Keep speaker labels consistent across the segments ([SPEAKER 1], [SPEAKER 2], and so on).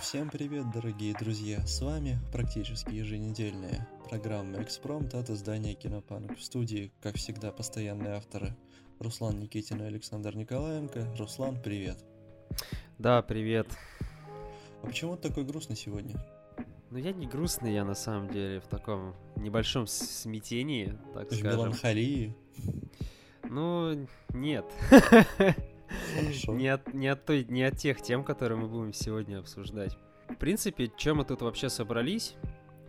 [SPEAKER 1] Всем привет, дорогие друзья! С вами практически еженедельная программа «Экспромт» от издания «Кинопанк». В студии, как всегда, постоянные авторы Руслан Никитин и Александр Николаенко. Руслан, привет!
[SPEAKER 2] Да, привет.
[SPEAKER 1] А почему ты такой грустный сегодня?
[SPEAKER 2] Ну, я не грустный, я на самом деле в таком небольшом смятении, так
[SPEAKER 1] В
[SPEAKER 2] скажем.
[SPEAKER 1] меланхолии?
[SPEAKER 2] Ну, нет.
[SPEAKER 1] Хорошо.
[SPEAKER 2] Не от, не, от той, не от тех тем, которые мы будем сегодня обсуждать. В принципе, чем мы тут вообще собрались?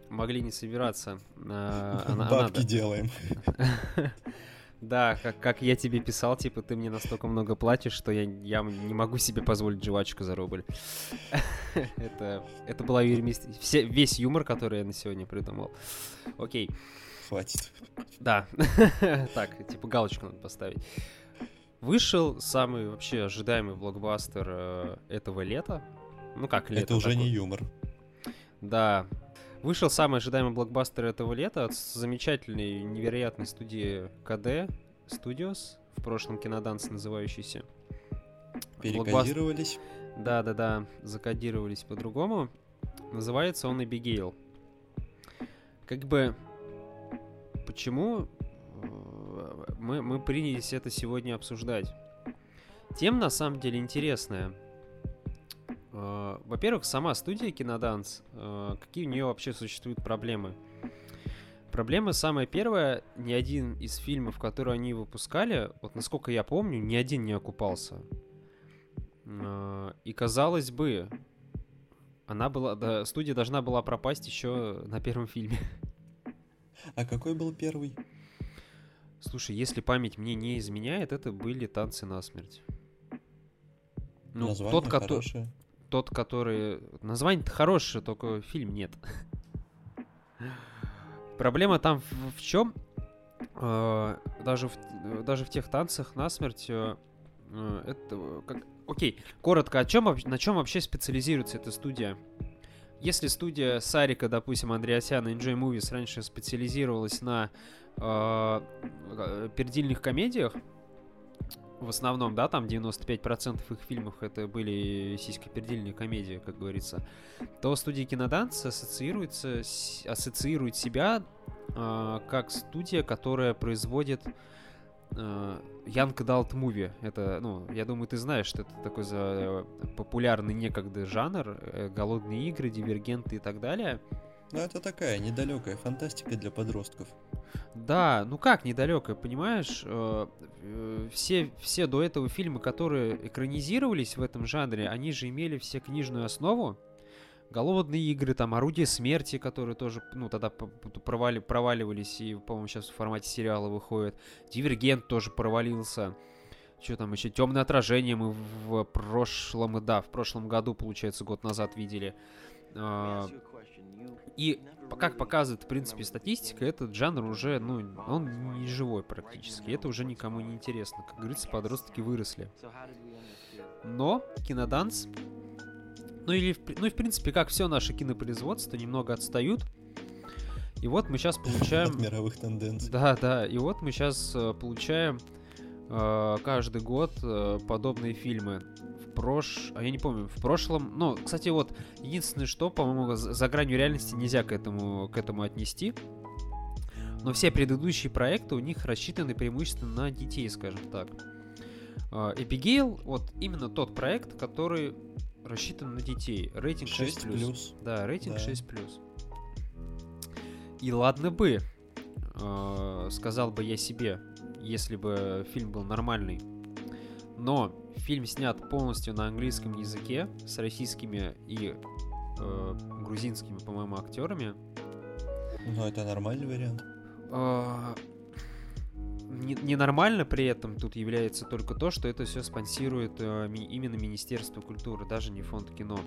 [SPEAKER 2] Могли не собираться. а, а а
[SPEAKER 1] Бабки
[SPEAKER 2] надо.
[SPEAKER 1] делаем.
[SPEAKER 2] Да, как, как я тебе писал, типа, ты мне настолько много платишь, что я, я не могу себе позволить жвачку за рубль. это, это была все, весь юмор, который я на сегодня придумал. Окей,
[SPEAKER 1] Хватит.
[SPEAKER 2] да. так, типа галочку надо поставить. Вышел самый вообще ожидаемый блокбастер э, этого лета. Ну как лето?
[SPEAKER 1] Это уже
[SPEAKER 2] такое.
[SPEAKER 1] не юмор.
[SPEAKER 2] Да. Вышел самый ожидаемый блокбастер этого лета от замечательной, невероятной студии КД Studios, в прошлом киноданс называющийся.
[SPEAKER 1] Перекодировались.
[SPEAKER 2] Да-да-да, закодировались по-другому. Называется он Эбигейл. Как бы, почему э, мы, мы принялись это сегодня обсуждать? Тема на самом деле интересная. Э, Во-первых, сама студия Киноданс, э, какие у нее вообще существуют проблемы? Проблема самая первая, ни один из фильмов, которые они выпускали, вот насколько я помню, ни один не окупался. Э, И казалось бы, она была, да, студия должна была пропасть еще на первом фильме.
[SPEAKER 1] А какой был первый?
[SPEAKER 2] Слушай, если память мне не изменяет, это были танцы на смерть. Ну,
[SPEAKER 1] Название
[SPEAKER 2] тот, кото-
[SPEAKER 1] хорошее.
[SPEAKER 2] тот, который... Название-то хорошее, только фильм нет. Проблема там в, чем? даже, в, даже в тех танцах насмерть... э, э, это, как... Окей, коротко, о чем, на чем вообще специализируется эта студия? Если студия Сарика, допустим, Андреасяна Enjoy Movies раньше специализировалась на э, э, пердильных комедиях, в основном, да, там 95% их фильмов это были сиськопердильные комедии, как говорится, то студия Киноданс ассоциируется, ассоциирует себя э, как студия, которая производит Young Adult Movie. Это, ну, я думаю, ты знаешь, что это такой за э, популярный некогда жанр, э, голодные игры, дивергенты и так далее.
[SPEAKER 1] Ну, это такая недалекая фантастика для подростков.
[SPEAKER 2] Да, ну как недалеко, понимаешь? э, э, Все, все до этого фильмы, которые экранизировались в этом жанре, они же имели все книжную основу. Голодные игры, там, Орудие смерти, которые тоже, ну, тогда провали, проваливались и, по-моему, сейчас в формате сериала выходят. Дивергент тоже провалился. Что там еще? Темное отражение мы в прошлом, да, в прошлом году, получается, год назад видели. А, И как показывает, в принципе, статистика, этот жанр уже, ну, он не живой практически. Это уже никому не интересно. Как говорится, подростки выросли. Но киноданс, ну или, ну и в принципе, как все наше кинопроизводство, немного отстают. И вот мы сейчас
[SPEAKER 1] От
[SPEAKER 2] получаем...
[SPEAKER 1] мировых тенденций.
[SPEAKER 2] Да, да, и вот мы сейчас получаем э, каждый год э, подобные фильмы. В прош... А я не помню, в прошлом... Ну, кстати, вот, единственное, что, по-моему, за гранью реальности нельзя к этому, к этому отнести. Но все предыдущие проекты у них рассчитаны преимущественно на детей, скажем так. Эпигейл, вот именно тот проект, который рассчитан на детей. Рейтинг 6+.
[SPEAKER 1] 6 плюс.
[SPEAKER 2] Да, рейтинг
[SPEAKER 1] Да.
[SPEAKER 2] 6 И ладно бы, э, сказал бы я себе, если бы фильм был нормальный. Но фильм снят полностью на английском языке с российскими и э, грузинскими, по-моему, актерами.
[SPEAKER 1] Ну, это нормальный вариант.
[SPEAKER 2] Не- Ненормально при этом тут является только то, что это все спонсирует э, ми- именно Министерство культуры, даже не фонд кино.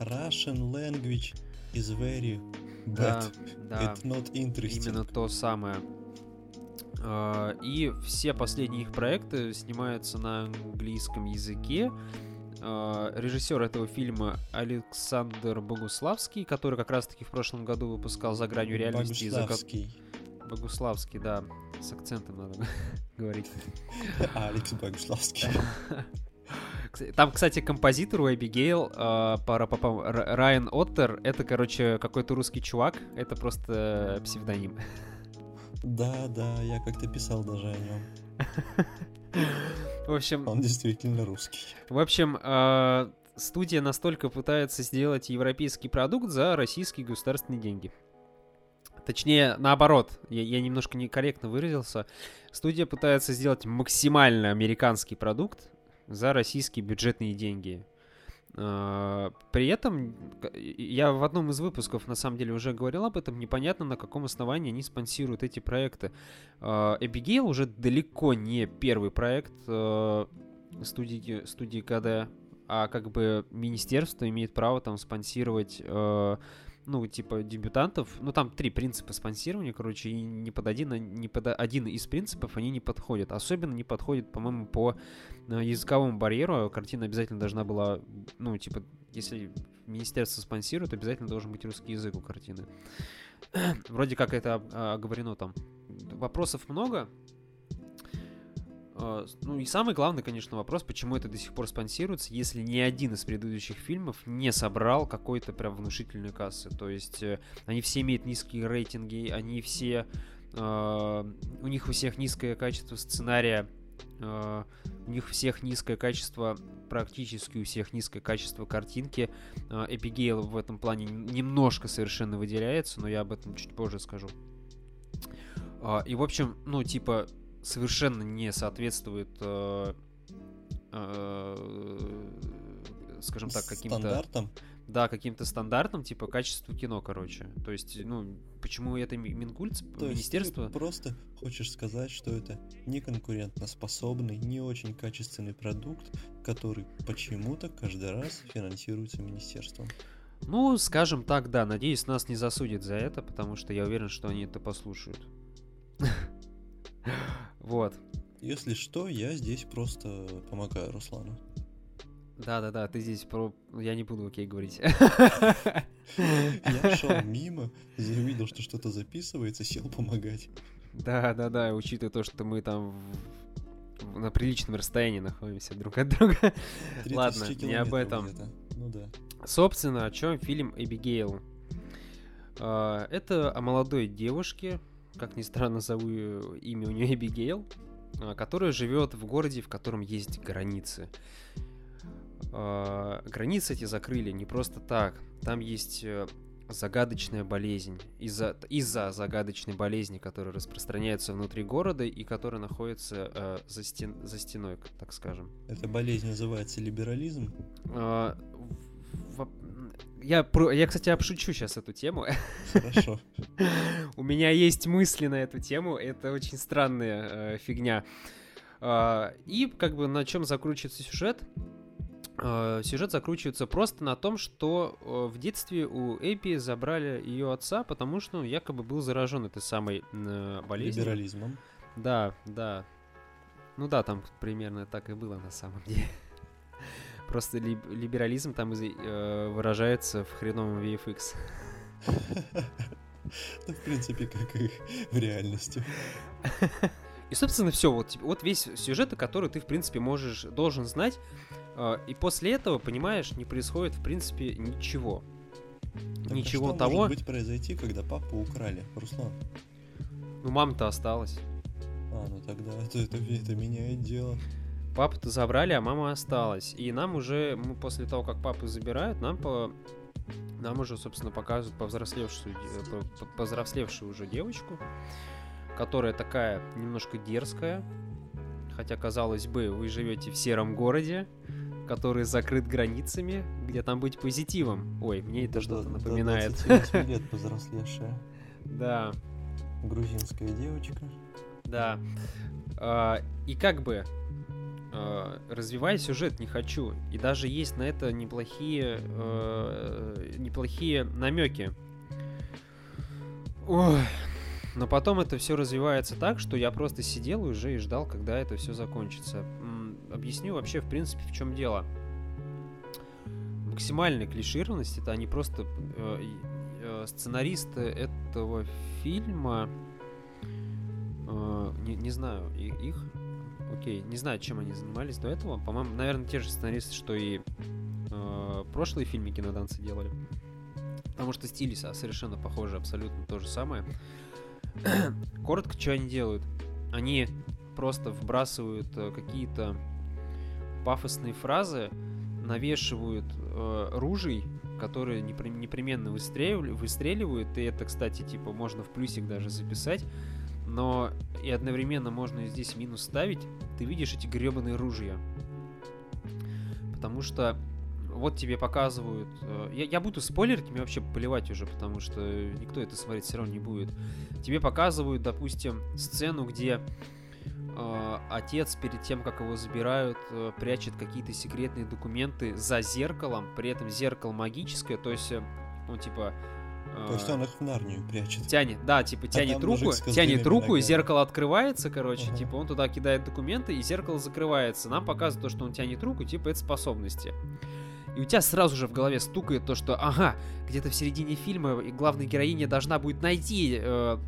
[SPEAKER 1] Russian language is very
[SPEAKER 2] Да,
[SPEAKER 1] bad.
[SPEAKER 2] да.
[SPEAKER 1] It's not interesting.
[SPEAKER 2] Именно то самое. А, И все последние их проекты снимаются на английском языке. А, Режиссер этого фильма Александр Богуславский, который как раз-таки в прошлом году выпускал «За гранью реальности». и «За ко-
[SPEAKER 1] Богуславский.
[SPEAKER 2] Да. С акцентом надо говорить.
[SPEAKER 1] Алекс Богуславский.
[SPEAKER 2] Там, кстати, композитор у Эбигейл, э, Райан Оттер, это, короче, какой-то русский чувак, это просто псевдоним.
[SPEAKER 1] Да, да, я как-то писал даже о нем.
[SPEAKER 2] В общем...
[SPEAKER 1] Он действительно русский.
[SPEAKER 2] В общем, э, студия настолько пытается сделать европейский продукт за российские государственные деньги. Точнее, наоборот, я, я немножко некорректно выразился. Студия пытается сделать максимально американский продукт за российские бюджетные деньги. А, при этом, я в одном из выпусков, на самом деле, уже говорил об этом, непонятно, на каком основании они спонсируют эти проекты. Эбигейл уже далеко не первый проект а, студии, студии КД, а как бы министерство имеет право там спонсировать а, ну, типа, дебютантов, ну, там три принципа спонсирования, короче, и не под один, не под один из принципов они не подходят. Особенно не подходит, по-моему, по э, языковому барьеру. Картина обязательно должна была, ну, типа, если министерство спонсирует, обязательно должен быть русский язык у картины. Вроде как это оговорено там. Вопросов много, а, ну и самый главный, конечно, вопрос, почему это до сих пор спонсируется, если ни один из предыдущих фильмов не собрал какой-то прям внушительной кассы. То есть э, они все имеют низкие рейтинги, они все... Э, у них у всех низкое качество сценария, э, у них всех низкое качество, практически у всех низкое качество картинки. Эпигейл в этом плане немножко совершенно выделяется, но я об этом чуть позже скажу. И, в общем, ну, типа, совершенно не соответствует, э, э, скажем так, каким-то...
[SPEAKER 1] Стандартам?
[SPEAKER 2] Да, каким-то стандартам, типа качеству кино, короче. То есть, ну, почему это Минкульт,
[SPEAKER 1] То
[SPEAKER 2] министерство...
[SPEAKER 1] Есть ты просто хочешь сказать, что это не конкурентоспособный, не очень качественный продукт, который почему-то каждый раз финансируется министерством.
[SPEAKER 2] Ну, скажем так, да. Надеюсь, нас не засудят за это, потому что я уверен, что они это послушают. Вот.
[SPEAKER 1] Если что, я здесь просто помогаю Руслану.
[SPEAKER 2] Да-да-да, ты здесь про... Я не буду окей говорить.
[SPEAKER 1] Я шел мимо, увидел, что что-то записывается, сел помогать.
[SPEAKER 2] Да-да-да, учитывая то, что мы там на приличном расстоянии находимся друг от друга. Ладно, не об этом.
[SPEAKER 1] Ну да.
[SPEAKER 2] Собственно, о чем фильм Эбигейл? А, это о молодой девушке, как ни странно, зову имя у нее Эбигейл, а, которая живет в городе, в котором есть границы. А, границы эти закрыли не просто так. Там есть э, загадочная болезнь. Из-за из загадочной болезни, которая распространяется внутри города и которая находится э, за, стен, за стеной, так скажем.
[SPEAKER 1] Эта болезнь называется либерализм?
[SPEAKER 2] Э, я, я, кстати, обшучу сейчас эту тему.
[SPEAKER 1] Хорошо.
[SPEAKER 2] У меня есть мысли на эту тему. Это очень странная э, фигня. Э, и как бы на чем закручивается сюжет? Э, сюжет закручивается просто на том, что э, в детстве у Эпи забрали ее отца, потому что он якобы был заражен этой самой э, болезнью.
[SPEAKER 1] Либерализмом.
[SPEAKER 2] Да, да. Ну да, там примерно так и было на самом деле. Просто ли, либерализм там э, выражается в хреновом VFX.
[SPEAKER 1] Ну, в принципе, как и в реальности.
[SPEAKER 2] И, собственно, все. Вот, вот весь сюжет, который ты, в принципе, можешь, должен знать. Э, и после этого, понимаешь, не происходит, в принципе, ничего.
[SPEAKER 1] Так,
[SPEAKER 2] ничего
[SPEAKER 1] а что
[SPEAKER 2] того.
[SPEAKER 1] может быть произойти, когда папу украли, Руслан?
[SPEAKER 2] Ну, мама-то осталась.
[SPEAKER 1] А, ну тогда это, это, это меняет дело.
[SPEAKER 2] Папу-то забрали, а мама осталась. И нам уже, мы после того, как папу забирают, нам по нам уже, собственно, показывают повзрослевшую, повзрослевшую уже девочку, которая такая немножко дерзкая. Хотя, казалось бы, вы живете в сером городе, который закрыт границами, где там быть позитивом. Ой, мне это что-то напоминает.
[SPEAKER 1] Да, лет повзрослевшая.
[SPEAKER 2] Да.
[SPEAKER 1] Грузинская девочка.
[SPEAKER 2] Да. А, и как бы э, развивать сюжет не хочу. И даже есть на это неплохие, э, неплохие намеки. Ой. Но потом это все развивается так, что я просто сидел уже и ждал, когда это все закончится. Объясню вообще, в принципе, в чем дело. Максимальная клишированность это они просто э, э, сценаристы этого фильма. Э, не, не знаю, их окей. Не знаю, чем они занимались до этого. По-моему, наверное, те же сценаристы, что и э, прошлые фильмы киноданцы делали. Потому что стили совершенно похожи, абсолютно то же самое. Коротко, что они делают? Они просто вбрасывают э, какие-то пафосные фразы, навешивают э, ружей, которые непременно выстреливают, выстреливают, и это, кстати, типа можно в плюсик даже записать, но и одновременно можно здесь минус ставить, ты видишь эти гребаные ружья. Потому что вот тебе показывают... Э, я, я буду спойлерить, мне вообще поливать уже, потому что никто это смотреть все равно не будет. Тебе показывают, допустим, сцену, где э, отец перед тем, как его забирают, э, прячет какие-то секретные документы за зеркалом, при этом зеркало магическое, то есть, э, ну, типа...
[SPEAKER 1] Э, то есть он их в Нарнию прячет.
[SPEAKER 2] Тянет, да, типа тянет а руку, тянет руку, ногами. зеркало открывается, короче, ага. типа он туда кидает документы, и зеркало закрывается. Нам показывают то, что он тянет руку, типа это способности. И у тебя сразу же в голове стукает то, что, ага, где-то в середине фильма главная героиня должна будет найти э,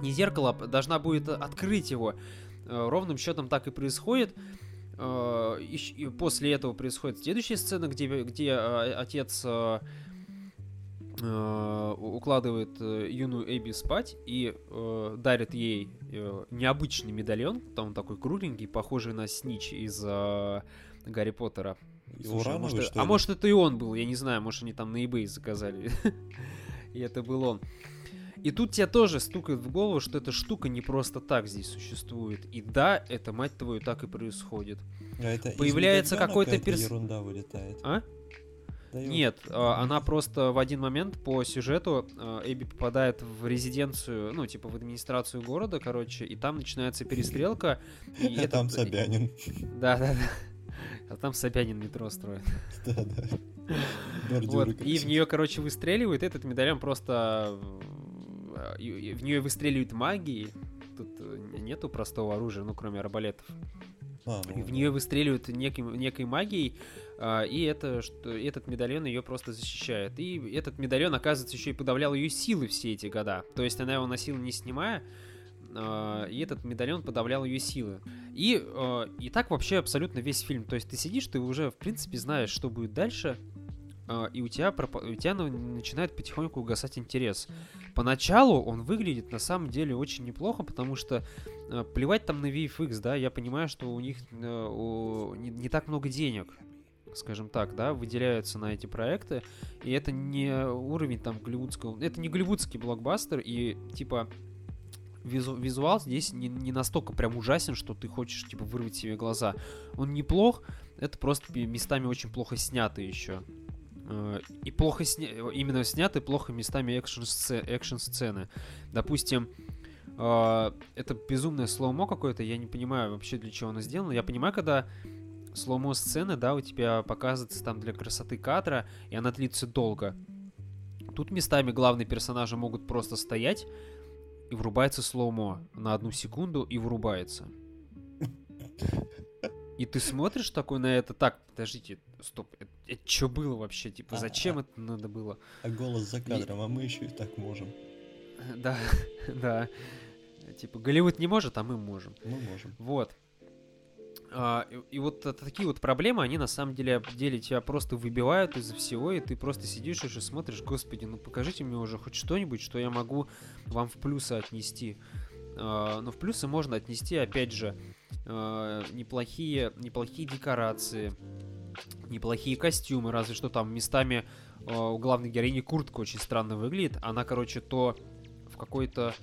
[SPEAKER 2] не зеркало, а должна будет открыть его. Э, ровным счетом так и происходит. Э, и после этого происходит следующая сцена, где, где э, отец укладывает юную Эбби спать и дарит ей необычный медальон. Там он такой кругленький, похожий на Снич из Гарри Поттера. Слушай, а, может, а может это и он был, я не знаю, может они там на eBay заказали. и это был он. И тут тебе тоже стукает в голову, что эта штука не просто так здесь существует. И да, это, мать твою, так и происходит.
[SPEAKER 1] А это
[SPEAKER 2] Появляется какой-то
[SPEAKER 1] перс... ерунда вылетает.
[SPEAKER 2] А? Нет, а, она просто в один момент по сюжету а, Эбби попадает в резиденцию, ну, типа в администрацию города, короче, и там начинается перестрелка.
[SPEAKER 1] И а там Собянин.
[SPEAKER 2] Да, да, да. А там Собянин метро строит. Да, да. Вот, и в нее, короче, выстреливает. Этот медальон просто в нее выстреливает магией. Тут э, нету простого оружия, ну, кроме арбалетов. А, ну, в нее выстреливают неким, некой магией, а, и это, что, этот медальон ее просто защищает. И этот медальон, оказывается, еще и подавлял ее силы все эти года. То есть она его носила не снимая, а, и этот медальон подавлял ее силы. И, а, и так вообще абсолютно весь фильм. То есть ты сидишь, ты уже, в принципе, знаешь, что будет дальше, а, и у тебя, у тебя начинает потихоньку угасать интерес. Поначалу он выглядит на самом деле очень неплохо, потому что плевать там на VFX, да, я понимаю, что у них не так много денег, скажем так, да, выделяются на эти проекты, и это не уровень там голливудского, это не голливудский блокбастер, и типа визу, визуал здесь не, не настолько прям ужасен, что ты хочешь типа вырвать себе глаза. Он неплох, это просто местами очень плохо снято еще. Э, и плохо сня... именно сняты плохо местами экшн-сцены. Допустим, э, это безумное slow-mo какое-то, я не понимаю вообще для чего оно сделано. Я понимаю, когда slow-mo сцены, да, у тебя показывается там для красоты кадра, и она длится долго. Тут местами главные персонажи могут просто стоять, и врубается slow-mo на одну секунду, и врубается. И ты смотришь такой на это, так, подождите, стоп, это, это что было вообще, типа, зачем а, это надо было?
[SPEAKER 1] А голос за кадром, и... а мы еще и так можем.
[SPEAKER 2] Да, да. Типа, Голливуд не может, а мы можем.
[SPEAKER 1] Мы можем.
[SPEAKER 2] Вот. А, и, вот такие вот проблемы, они на самом деле, деле тебя просто выбивают из-за всего, и ты просто сидишь и смотришь, господи, ну покажите мне уже хоть что-нибудь, что я могу вам в плюсы отнести. А, но в плюсы можно отнести, опять же, э, неплохие, неплохие декорации, неплохие костюмы, разве что там местами у главной героини куртка очень странно выглядит. Она, короче, то в какой-то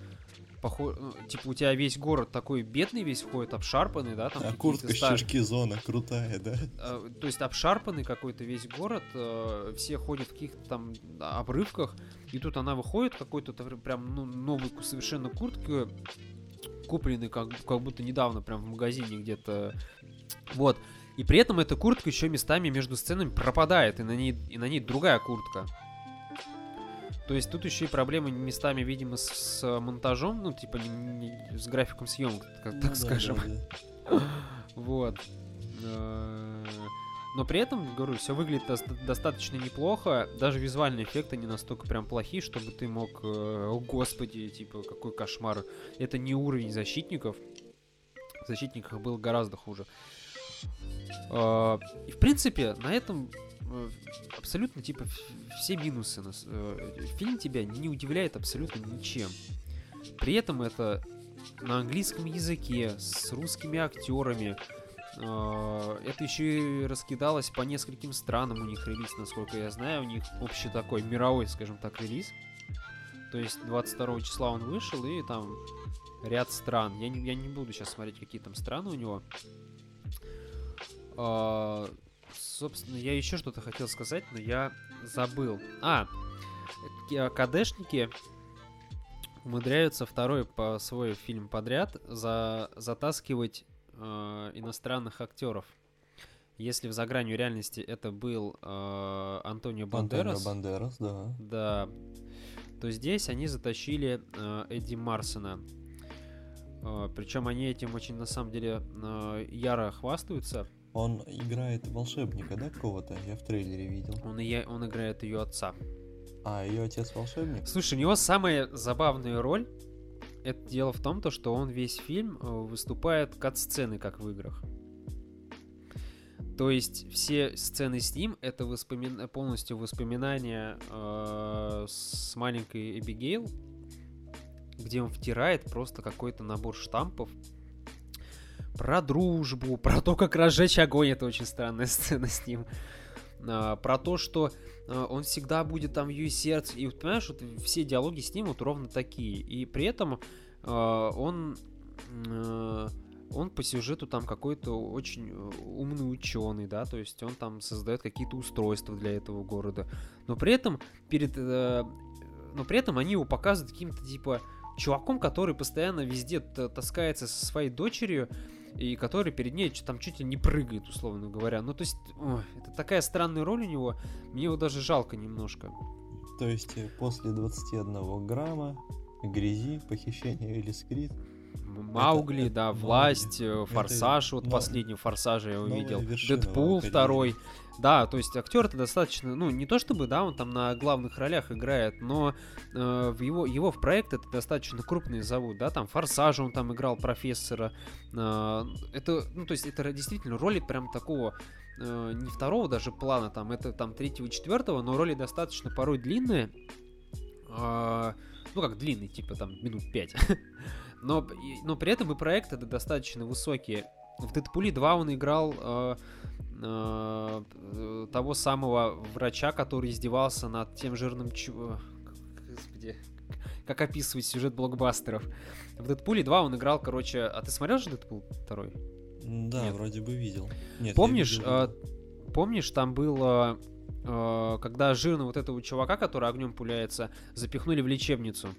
[SPEAKER 2] похож, ну, типа у тебя весь город такой бедный весь входит, обшарпанный, да, там.
[SPEAKER 1] А куртка стар... зона крутая, да?
[SPEAKER 2] Э, то есть обшарпанный какой-то весь город, э, все ходят в каких-то там обрывках, и тут она выходит какой-то прям ну, новый совершенно куртка купленный как, как будто недавно прям в магазине где-то. Вот. И при этом эта куртка еще местами между сценами пропадает, и на ней, и на ней другая куртка. То есть тут еще и проблемы местами, видимо, с, с монтажом, ну, типа, не, не, с графиком съемок, так, ну, так да, скажем. Да, да. Вот. Э, но при этом, говорю, все выглядит достаточно неплохо. Даже визуальные эффекты не настолько прям плохие, чтобы ты мог... Э, о, господи, типа, какой кошмар. Это не уровень защитников. «Защитниках» было гораздо хуже. А, и, в принципе, на этом э, абсолютно, типа, все минусы. Э, фильм тебя не удивляет абсолютно ничем. При этом это на английском языке, с русскими актерами. А, это еще и раскидалось по нескольким странам у них релиз, насколько я знаю. У них общий такой мировой, скажем так, релиз. То есть 22 числа он вышел, и там ряд стран. Я не, я не буду сейчас смотреть, какие там страны у него. Собственно, я еще что-то хотел сказать, но я забыл. А, КДшники умудряются второй по свой фильм подряд за, затаскивать э, иностранных актеров. Если в «За гранью реальности» это был э, Антонио Бандерас,
[SPEAKER 1] Антонио Бандерас, да.
[SPEAKER 2] Да. То здесь они затащили э, Эдди Марсона. Э, причем они этим очень, на самом деле, э, яро хвастаются.
[SPEAKER 1] Он играет волшебника, да, какого-то? Я в трейлере видел.
[SPEAKER 2] Он, и, он играет ее отца.
[SPEAKER 1] А, ее отец волшебник?
[SPEAKER 2] Слушай, у него самая забавная роль это дело в том, то, что он весь фильм э, выступает кат-сцены, как в играх. То есть все сцены с ним это воспомин... полностью воспоминания э, с маленькой Эбигейл, где он втирает просто какой-то набор штампов про дружбу, про то, как разжечь огонь. Это очень странная сцена с ним. А, про то, что а, он всегда будет там в ее сердце. И вот, понимаешь, вот все диалоги с ним вот ровно такие. И при этом а, он он по сюжету там какой-то очень э, умный ученый, да, то есть он там создает какие-то устройства для этого города. Но при этом перед, э, но при этом они его показывают каким-то типа чуваком, который постоянно везде таскается со своей дочерью, и который перед ней там чуть ли не прыгает, условно говоря. Ну, то есть, ой, это такая странная роль у него, мне его даже жалко немножко.
[SPEAKER 1] То есть, э, после 21 грамма грязи, похищения или скрит,
[SPEAKER 2] Маугли, это, да, это, власть, Маугли. Форсаж, это, вот но... последний Форсажа я увидел. Дэдпул второй. Да, то есть актер это достаточно, ну, не то чтобы, да, он там на главных ролях играет, но э, в его, его в проект это достаточно крупный зовут, да, там Форсажа он там играл профессора. Э, это, ну, то есть это действительно роли прям такого э, не второго даже плана, там, это там третьего, четвертого, но роли достаточно порой длинные. Э, ну, как длинный, типа там минут пять. но, но при этом и проекты достаточно высокие. В Дэдпуле 2 он играл э, э, того самого врача, который издевался над тем жирным чу... Господи, как описывать сюжет блокбастеров. В Дэдпуле 2 он играл, короче... А ты смотрел же Дэдпул 2?
[SPEAKER 1] Да, Нет. вроде бы видел.
[SPEAKER 2] Нет, помнишь, видел, э, помнишь, там было... Э, когда жирного вот этого чувака, который огнем пуляется, запихнули в лечебницу.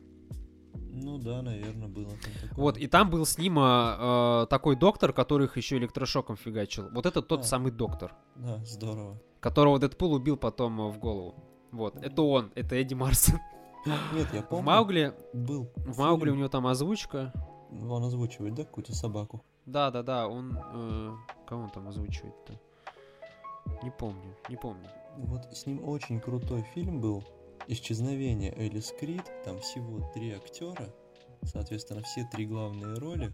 [SPEAKER 1] Ну да, наверное, было.
[SPEAKER 2] Вот, и там был с ним э, такой доктор, который их еще электрошоком фигачил. Вот это тот а, самый доктор.
[SPEAKER 1] Да, здорово.
[SPEAKER 2] Которого Дэдпул убил потом в голову. Вот, это он, это Эдди Марсон.
[SPEAKER 1] Нет, я помню.
[SPEAKER 2] В Маугли, был в Маугли у него там озвучка.
[SPEAKER 1] Он озвучивает, да, какую-то собаку?
[SPEAKER 2] Да, да, да, он... Э, кого он там озвучивает-то? Не помню, не помню.
[SPEAKER 1] Вот с ним очень крутой фильм был исчезновение Элис Крид, там всего три актера, соответственно, все три главные роли,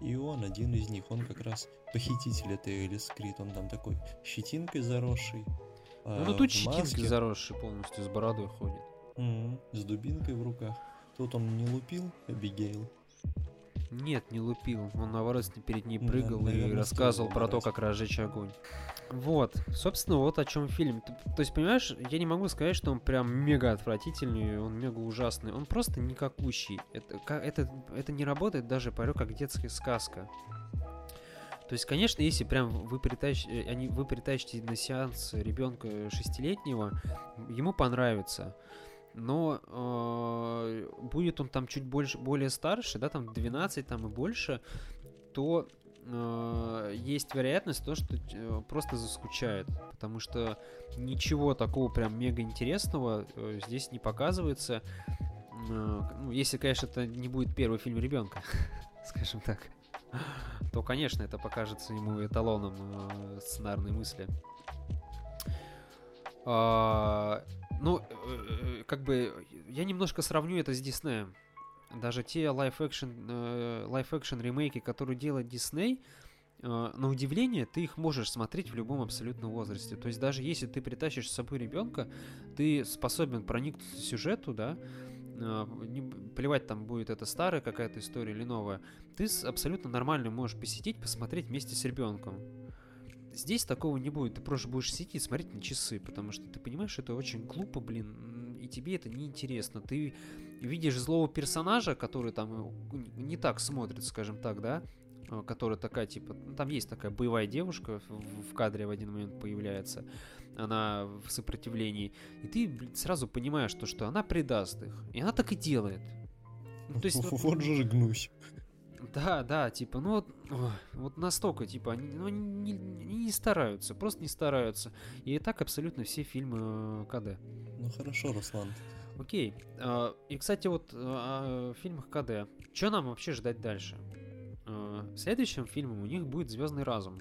[SPEAKER 1] и он один из них, он как раз похититель этой Элис Крид, он там такой щетинкой заросший.
[SPEAKER 2] Ну, ну тут щетинкой заросший полностью, с бородой ходит.
[SPEAKER 1] Mm-hmm, с дубинкой в руках. Тут он не лупил Эбигейл.
[SPEAKER 2] Нет, не лупил. Он наоборот перед ней прыгал да, наверное, и рассказывал про то, как разжечь огонь. Вот, собственно, вот о чем фильм. То есть, понимаешь, я не могу сказать, что он прям мега отвратительный, он мега ужасный. Он просто никакущий. Это, это, это не работает даже порой как детская сказка. То есть, конечно, если прям вы, притащ... Э, они, вы притащите на сеанс ребенка шестилетнего, ему понравится но э, будет он там чуть больше, более старше, да, там 12 там и больше, то э, есть вероятность то, что э, просто заскучает, потому что ничего такого прям мега интересного э, здесь не показывается. Э, ну, если, конечно, это не будет первый фильм ребенка, скажем так, то, конечно, это покажется ему эталоном э, сценарной мысли. Ну, э, э, как бы, я немножко сравню это с Диснеем. даже те лайф-экшен лайф-экшен ремейки, которые делает Дисней, э, на удивление, ты их можешь смотреть в любом абсолютно возрасте. То есть даже если ты притащишь с собой ребенка, ты способен проникнуться сюжету, да, не, плевать там будет это старая какая-то история или новая, ты абсолютно нормально можешь посетить, посмотреть вместе с ребенком. Здесь такого не будет, ты просто будешь сидеть и смотреть на часы, потому что ты понимаешь, это очень глупо, блин, и тебе это не интересно. Ты видишь злого персонажа, который там э, не так смотрит, скажем так, да, э, которая такая, типа, ну, там есть такая боевая девушка в кадре в один момент появляется, она в сопротивлении, и ты блин, сразу понимаешь, то, что она предаст их, и она так и делает.
[SPEAKER 1] Ну, то есть, вот же гнусь.
[SPEAKER 2] Да, да, типа, ну вот, вот настолько, типа, они, ну, не, не стараются, просто не стараются. И так абсолютно все фильмы э, КД.
[SPEAKER 1] Ну хорошо, Руслан.
[SPEAKER 2] Окей. А, и, кстати, вот о фильмах КД. Что нам вообще ждать дальше? А, следующим фильмом у них будет Звездный разум.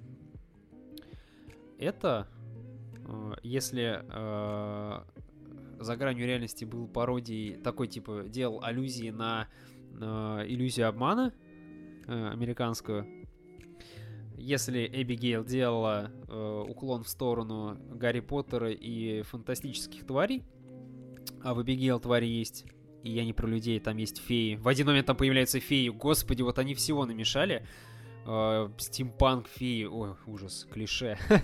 [SPEAKER 2] Это, если за гранью реальности был пародией, такой типа делал аллюзии на иллюзию обмана, э, американскую. Если Эбигейл делала э, уклон в сторону Гарри Поттера и фантастических тварей, а в Эбигейл твари есть, и я не про людей, там есть феи. В один момент там появляются феи. Господи, вот они всего намешали. Э, стимпанк, феи. Ой, ужас, клише.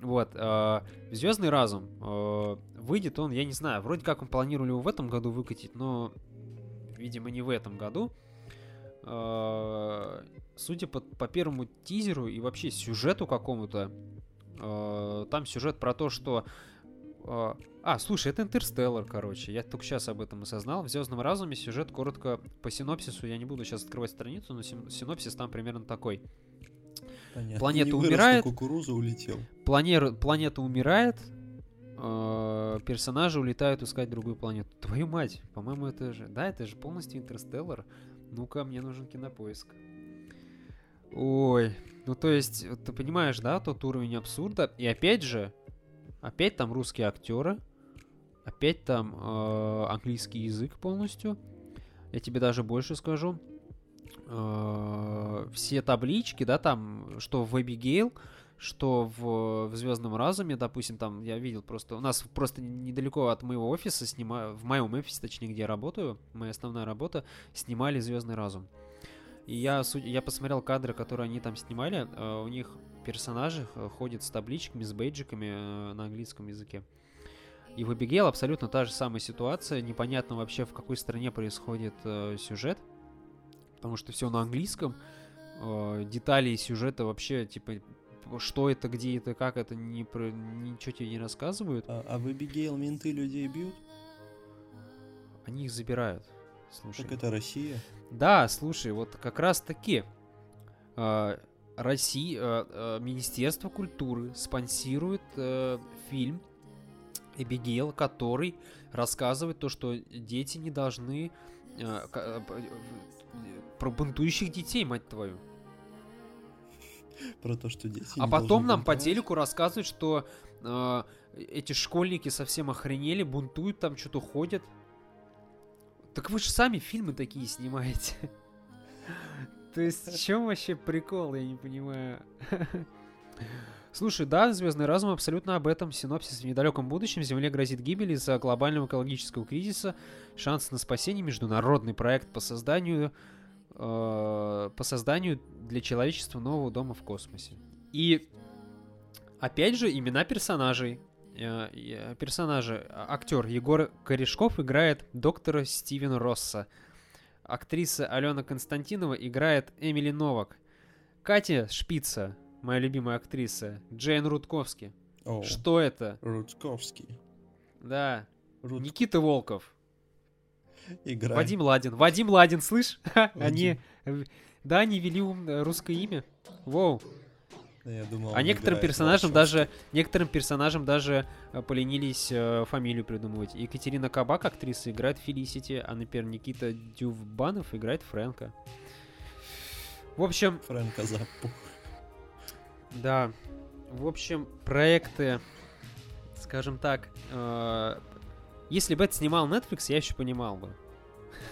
[SPEAKER 2] Вот, э, Звездный разум. Э, выйдет он, я не знаю, вроде как он планировали его в этом году выкатить, но, видимо, не в этом году. Э, судя по, по первому тизеру и вообще сюжету какому-то, э, там сюжет про то, что... Э, а, слушай, это Интерстеллар, короче. Я только сейчас об этом осознал. В Звездном разуме сюжет коротко по синопсису. Я не буду сейчас открывать страницу, но синопсис там примерно такой. Понятно. Планета не умирает.
[SPEAKER 1] Кукуруза улетел.
[SPEAKER 2] Планер, планета умирает. Э, персонажи улетают искать другую планету. Твою мать, по-моему, это же. Да, это же полностью Интерстеллар. Ну-ка, мне нужен кинопоиск. Ой, ну то есть, ты понимаешь, да, тот уровень абсурда. И опять же, опять там русские актеры, опять там э, английский язык полностью. Я тебе даже больше скажу. Э, все таблички, да, там, что в Abigail, что в, в Звездном разуме, допустим, там я видел просто, у нас просто недалеко от моего офиса снимаю, в моем офисе, точнее, где я работаю, моя основная работа, снимали Звездный разум. И я, я посмотрел кадры, которые они там снимали, uh, у них персонажи э, ходят с табличками, с бейджиками uh, на английском языке. И в Abigail абсолютно та же самая ситуация, непонятно вообще в какой стране происходит сюжет, потому что все на английском, детали сюжета вообще, типа, что это, где это, как это, не про, ничего тебе не рассказывают.
[SPEAKER 1] А, а в Эбигейл менты людей бьют?
[SPEAKER 2] Они их забирают. Слушай.
[SPEAKER 1] Так это Россия?
[SPEAKER 2] Да, слушай, вот как раз таки э, Россия, э, э, Министерство культуры спонсирует э, фильм Эбигейл, который рассказывает то, что дети не должны э, э, про бунтующих детей, мать твою.
[SPEAKER 1] Про то, что дети.
[SPEAKER 2] А потом нам по телеку рассказывают, что э, эти школьники совсем охренели, бунтуют там, что-то ходят. Так вы же сами фильмы такие снимаете. То есть, в чем вообще прикол, я не понимаю. Слушай, да, Звездный разум абсолютно об этом. Синопсис в недалеком будущем Земле грозит гибель из-за глобального экологического кризиса. Шанс на спасение. Международный проект по созданию э, по созданию для человечества нового дома в космосе. И опять же имена персонажей. Э, э, персонажи. Актер Егор Корешков играет доктора Стивена Росса. Актриса Алена Константинова играет Эмили Новак. Катя Шпица, моя любимая актриса. Джейн Рудковский. Oh, Что это?
[SPEAKER 1] Рудковский.
[SPEAKER 2] Да. Руд... Никита Волков.
[SPEAKER 1] Играй.
[SPEAKER 2] Вадим Ладин. Вадим Ладин, слышь? Они... Да, они ввели русское имя. Воу.
[SPEAKER 1] Я думал,
[SPEAKER 2] а некоторым персонажам даже некоторым персонажам даже э, поленились э, фамилию придумывать. Екатерина Кабак, актриса, играет Фелисити, а, например, Никита Дювбанов играет Фрэнка. В общем...
[SPEAKER 1] Фрэнка Заппу.
[SPEAKER 2] Да. В общем, проекты, скажем так, э, если бы это снимал Netflix, я еще понимал бы.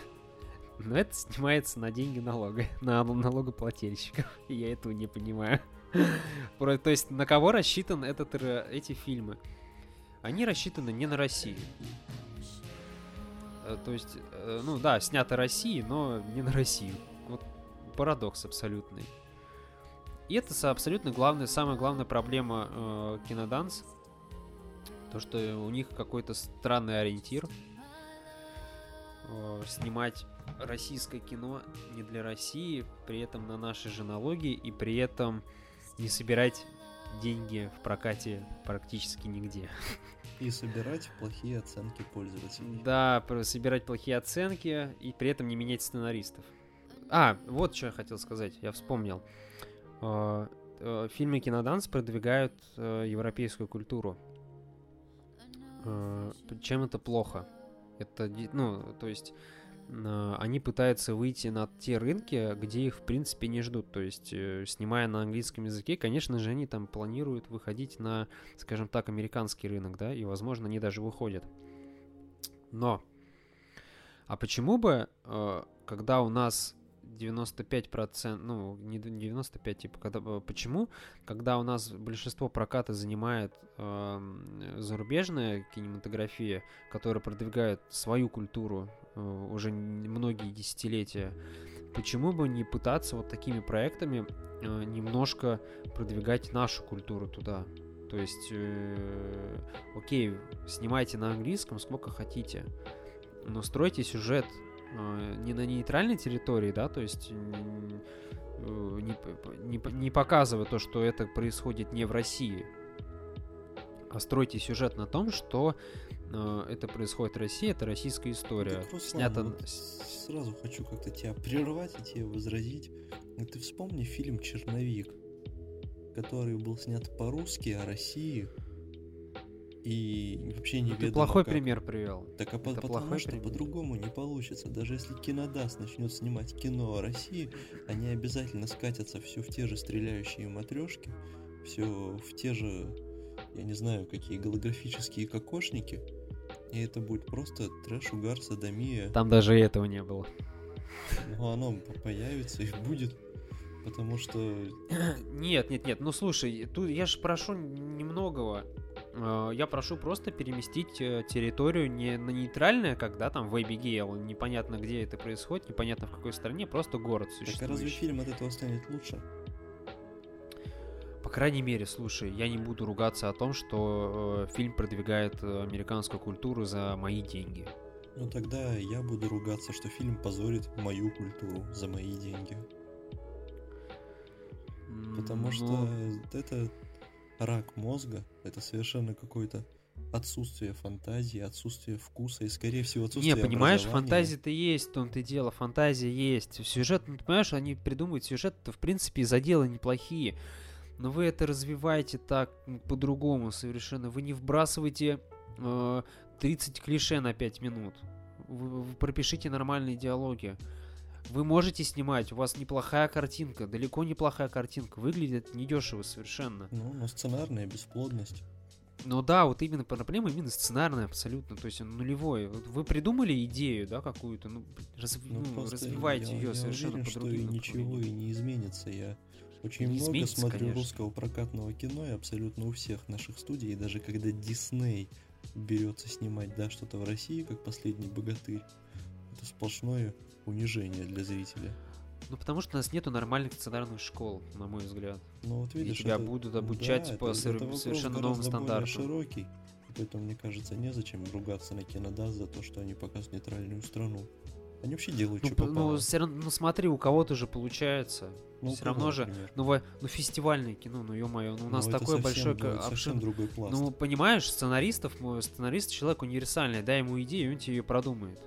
[SPEAKER 2] Но это снимается на деньги налога, на налогоплательщиков. Я этого не понимаю. То есть на кого рассчитан этот, эти фильмы? Они рассчитаны не на Россию. Э, то есть, э, ну да, снято России, но не на Россию. Вот парадокс абсолютный. И это абсолютно главная, самая главная проблема э, киноданс. То, что у них какой-то странный ориентир. Э, снимать российское кино не для России, при этом на нашей же налоги, и при этом не собирать деньги в прокате практически нигде.
[SPEAKER 1] И собирать плохие оценки пользователей.
[SPEAKER 2] Да, собирать плохие оценки и при этом не менять сценаристов. А, вот что я хотел сказать, я вспомнил. А, э, в фильме «Киноданс» продвигают э, европейскую культуру. А, чем это плохо? Это, ну, то есть они пытаются выйти на те рынки, где их в принципе не ждут. То есть, э, снимая на английском языке, конечно же, они там планируют выходить на, скажем так, американский рынок, да, и, возможно, они даже выходят. Но, а почему бы, э, когда у нас 95%, ну, не 95, типа, когда, э, почему, когда у нас большинство проката занимает э, зарубежная кинематография, которая продвигает свою культуру э, уже многие десятилетия, почему бы не пытаться вот такими проектами э, немножко продвигать нашу культуру туда? То есть, э, окей, снимайте на английском сколько хотите, но стройте сюжет не на нейтральной территории, да, то есть э, не, не, не показывая то, что это происходит не в России, а стройте сюжет на том, что э, это происходит в России, это российская история.
[SPEAKER 1] Так, Руслан, Снято... вот сразу хочу как-то тебя прервать и тебе возразить. Ты вспомни фильм «Черновик», который был снят по-русски о России, и вообще не Ты
[SPEAKER 2] плохой
[SPEAKER 1] как.
[SPEAKER 2] пример привел.
[SPEAKER 1] Так а по- потому что пример. по-другому не получится. Даже если Кинодаст начнет снимать кино о России, они обязательно скатятся все в те же стреляющие матрешки, все в те же, я не знаю, какие голографические кокошники. И это будет просто трэш, угар, садомия.
[SPEAKER 2] Там даже этого не было.
[SPEAKER 1] Ну, оно появится и будет. Потому что...
[SPEAKER 2] Нет, нет, нет, ну слушай, тут я же прошу немногого. Э, я прошу просто переместить э, территорию не на нейтральное, когда там в Эбигейл, непонятно где это происходит, непонятно в какой стране, просто город существует. Так
[SPEAKER 1] а разве фильм от этого станет лучше?
[SPEAKER 2] По крайней мере, слушай, я не буду ругаться о том, что э, фильм продвигает э, американскую культуру за мои деньги.
[SPEAKER 1] Ну тогда я буду ругаться, что фильм позорит мою культуру за мои деньги. Потому ну... что это рак мозга, это совершенно какое-то отсутствие фантазии, отсутствие вкуса и, скорее всего, отсутствие
[SPEAKER 2] Не, понимаешь, фантазия-то есть, в том-то и дело, фантазия есть. Сюжет, ну, ты понимаешь, они придумывают сюжет-то, в принципе, за дело неплохие. Но вы это развиваете так, по-другому совершенно. Вы не вбрасываете э, 30 клише на 5 минут. Вы, вы пропишите нормальные диалоги. Вы можете снимать, у вас неплохая картинка, далеко неплохая картинка, выглядит недешево совершенно.
[SPEAKER 1] Ну, но сценарная бесплодность.
[SPEAKER 2] Ну да, вот именно проблема именно сценарная абсолютно, то есть нулевой. Вы придумали идею, да, какую-то, ну, раз, ну, ну развивайте ее совершенно уверен, по
[SPEAKER 1] что и ничего и не изменится. Я очень не много изменится, смотрю конечно. русского прокатного кино, и абсолютно у всех наших студий, даже когда Дисней берется снимать, да, что-то в России, как последний богатырь, это сплошное унижение для зрителя.
[SPEAKER 2] Ну, потому что у нас нету нормальных сценарных школ, на мой взгляд.
[SPEAKER 1] Ну, вот видишь,
[SPEAKER 2] и тебя это... будут обучать да, по это, это совершенно новым стандартам.
[SPEAKER 1] широкий, поэтому, мне кажется, незачем ругаться на кинодаст за то, что они показывают нейтральную страну. Они вообще делают,
[SPEAKER 2] ну,
[SPEAKER 1] что попало.
[SPEAKER 2] Ну, все равно, ну, смотри, у кого-то же получается. Ну, все равно же, ну, ну, фестивальное кино, ну, ё-моё, ну, у нас ну, такое большое...
[SPEAKER 1] Да, совсем другой пласт.
[SPEAKER 2] Ну, понимаешь, сценаристов, сценарист человек универсальный, дай ему идею, он тебе ее продумает.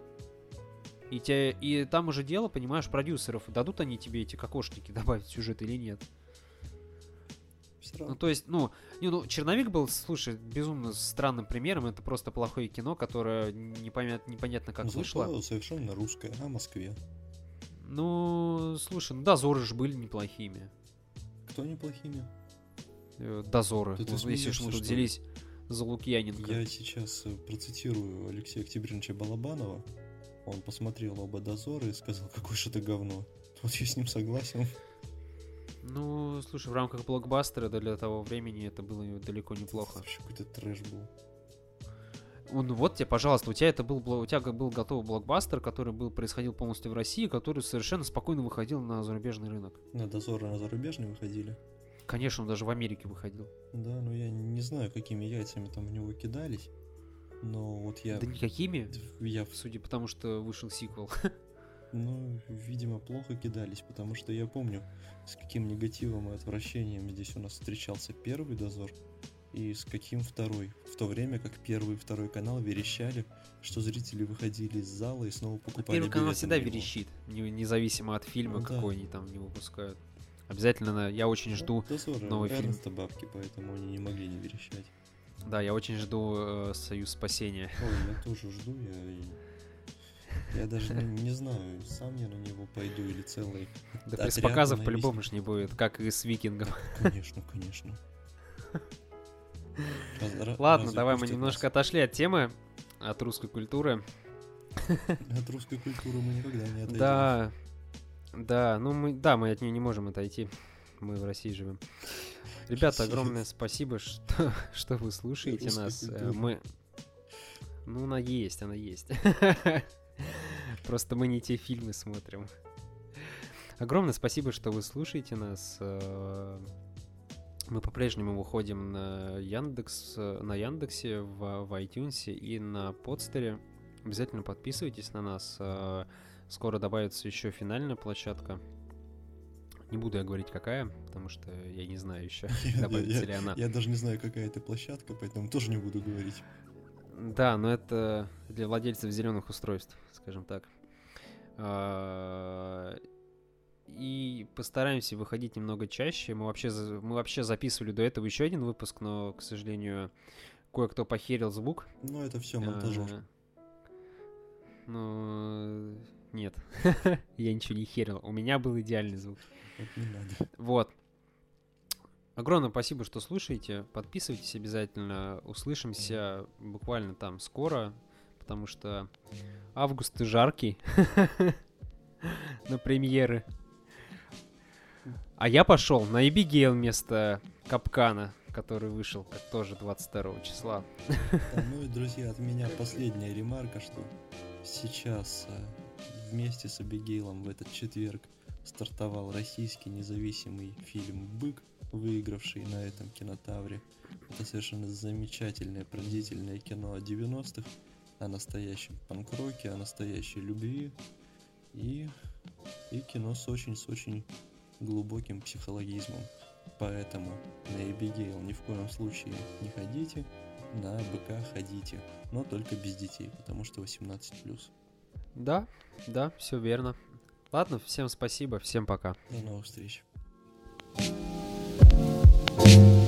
[SPEAKER 2] И, те, и там уже дело, понимаешь, продюсеров. Дадут они тебе эти кокошники добавить в сюжет или нет. Ну, то есть, ну, не, ну, Черновик был, слушай, безумно странным примером. Это просто плохое кино, которое непонятно, непонятно как ну, вышло.
[SPEAKER 1] совершенно русское, о Москве.
[SPEAKER 2] Ну, слушай, ну, дозоры же были неплохими.
[SPEAKER 1] Кто неплохими?
[SPEAKER 2] Дозоры. Ты, ты ну, если мы тут взялись за Лукьяненко.
[SPEAKER 1] Я сейчас э, процитирую Алексея Октябриновича Балабанова Он посмотрел оба дозора и сказал, какое же это говно. Вот я с ним согласен.
[SPEAKER 2] Ну, слушай, в рамках блокбастера для того времени это было далеко неплохо.
[SPEAKER 1] Вообще какой-то трэш был.
[SPEAKER 2] Ну вот тебе, пожалуйста, у тебя это был, у тебя был готовый блокбастер, который был происходил полностью в России, который совершенно спокойно выходил на зарубежный рынок.
[SPEAKER 1] На дозоры на зарубежный выходили?
[SPEAKER 2] Конечно, он даже в Америке выходил.
[SPEAKER 1] Да, но я не знаю, какими яйцами там в него кидались. Но вот я...
[SPEAKER 2] Да никакими?
[SPEAKER 1] Я...
[SPEAKER 2] Судя по тому, что вышел сиквел.
[SPEAKER 1] Ну, видимо, плохо кидались, потому что я помню, с каким негативом и отвращением здесь у нас встречался первый дозор, и с каким второй. В то время как первый и второй канал верещали, что зрители выходили из зала и снова покупали
[SPEAKER 2] Первый канал всегда верещит, не- независимо от фильма,
[SPEAKER 1] Ну да.
[SPEAKER 2] какой они там не выпускают. Обязательно, я очень жду,
[SPEAKER 1] Ну,
[SPEAKER 2] новый фильм.
[SPEAKER 1] Эрнста бабки, поэтому они не могли не верещать.
[SPEAKER 2] Да, я очень жду э, Союз спасения.
[SPEAKER 1] Ой, я тоже жду, я... Я даже не, не знаю, сам я на него пойду или целый.
[SPEAKER 2] Да пресс-показов по-любому ж не будет, как и с Викингом.
[SPEAKER 1] Конечно, конечно. Раз- ра-
[SPEAKER 2] Ладно, давай мы немножко отошли от темы, от русской культуры.
[SPEAKER 1] нас? От русской культуры мы никогда не отойдем.
[SPEAKER 2] Да, да, ну мы, да, мы от нее не можем отойти. Мы в России живем. Ребята, огромное спасибо, что, что вы слушаете нас. Э. Мы, ну она есть, она есть. Просто мы не те фильмы смотрим. Огромное спасибо, что вы слушаете нас. Э, Мы по-прежнему выходим на Яндекс, на Яндексе, в, в iTunes и на Подстере. Обязательно подписывайтесь на нас. Э, Скоро добавится еще финальная площадка. Не буду я говорить какая, потому что я не знаю еще, добавится ли она.
[SPEAKER 1] Я даже не знаю, какая это площадка, поэтому тоже не буду говорить.
[SPEAKER 2] Да, но это для владельцев зеленых устройств, скажем так. А, И постараемся выходить немного чаще. Мы вообще, мы вообще записывали до этого еще один выпуск, но, к сожалению, кое-кто похерил звук.
[SPEAKER 1] Но это все монтажер.
[SPEAKER 2] А, Ну, нет, я ничего не херил. У меня был идеальный звук.
[SPEAKER 1] Вот.
[SPEAKER 2] Огромное спасибо, что слушаете. Подписывайтесь обязательно. Услышимся буквально там скоро, потому что август и жаркий на премьеры. А я пошел на Эбигейл вместо Капкана, который вышел как тоже 22 числа.
[SPEAKER 1] Да, ну и, друзья, от меня последняя ремарка, что сейчас э, вместе с Абигейлом в этот четверг стартовал российский независимый фильм «Бык», выигравший на этом кинотавре. Это совершенно замечательное, пронзительное кино о 90-х, о настоящем панк-роке, о настоящей любви и, и кино с очень, с очень глубоким психологизмом. Поэтому на Эбигейл ни в коем случае не ходите, на быка ходите, но только без детей, потому что 18+.
[SPEAKER 2] Да, да, все верно. Ладно, всем спасибо, всем пока.
[SPEAKER 1] До новых встреч. thank you